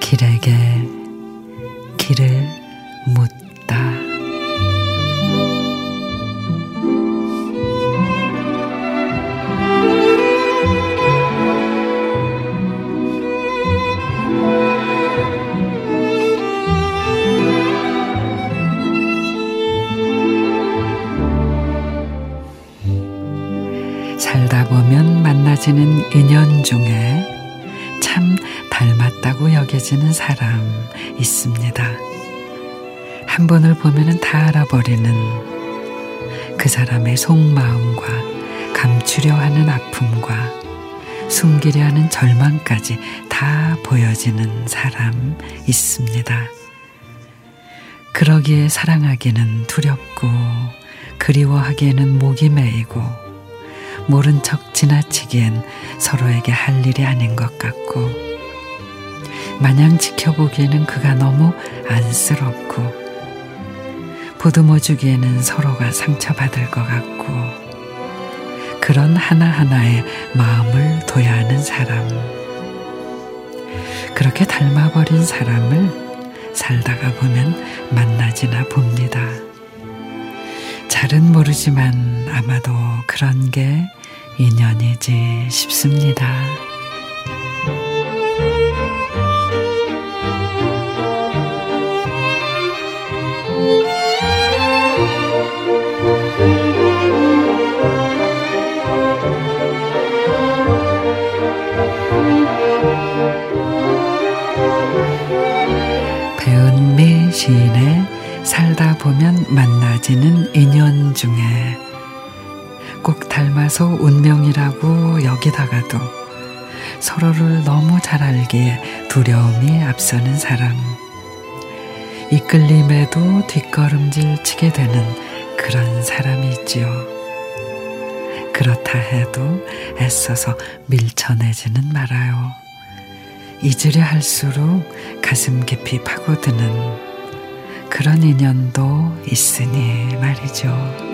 길에게 길을 묻 살다 보면 만나지는 인연 중에 참 닮았다고 여겨지는 사람 있습니다. 한 번을 보면 다 알아버리는 그 사람의 속마음과 감추려 하는 아픔과 숨기려 하는 절망까지 다 보여지는 사람 있습니다. 그러기에 사랑하기는 두렵고 그리워하기에는 목이 메이고 모른 척 지나치기엔 서로에게 할 일이 아닌 것 같고 마냥 지켜보기에는 그가 너무 안쓰럽고 보듬어 주기에는 서로가 상처받을 것 같고 그런 하나하나의 마음을 둬야 하는 사람 그렇게 닮아버린 사람을 살다가 보면 만나지나 봅니다. 잘은 모르지만 아마도 그런 게 인연이지 싶습니다. 배은미 시인의 살다 보면 만나지는 인연 중에 꼭 닮아서 운명이라고 여기다가도 서로를 너무 잘 알기에 두려움이 앞서는 사람. 이끌림에도 뒷걸음질 치게 되는 그런 사람이 있지요. 그렇다 해도 애써서 밀쳐내지는 말아요. 잊으려 할수록 가슴 깊이 파고드는 그런 인연도 있으니 말이죠.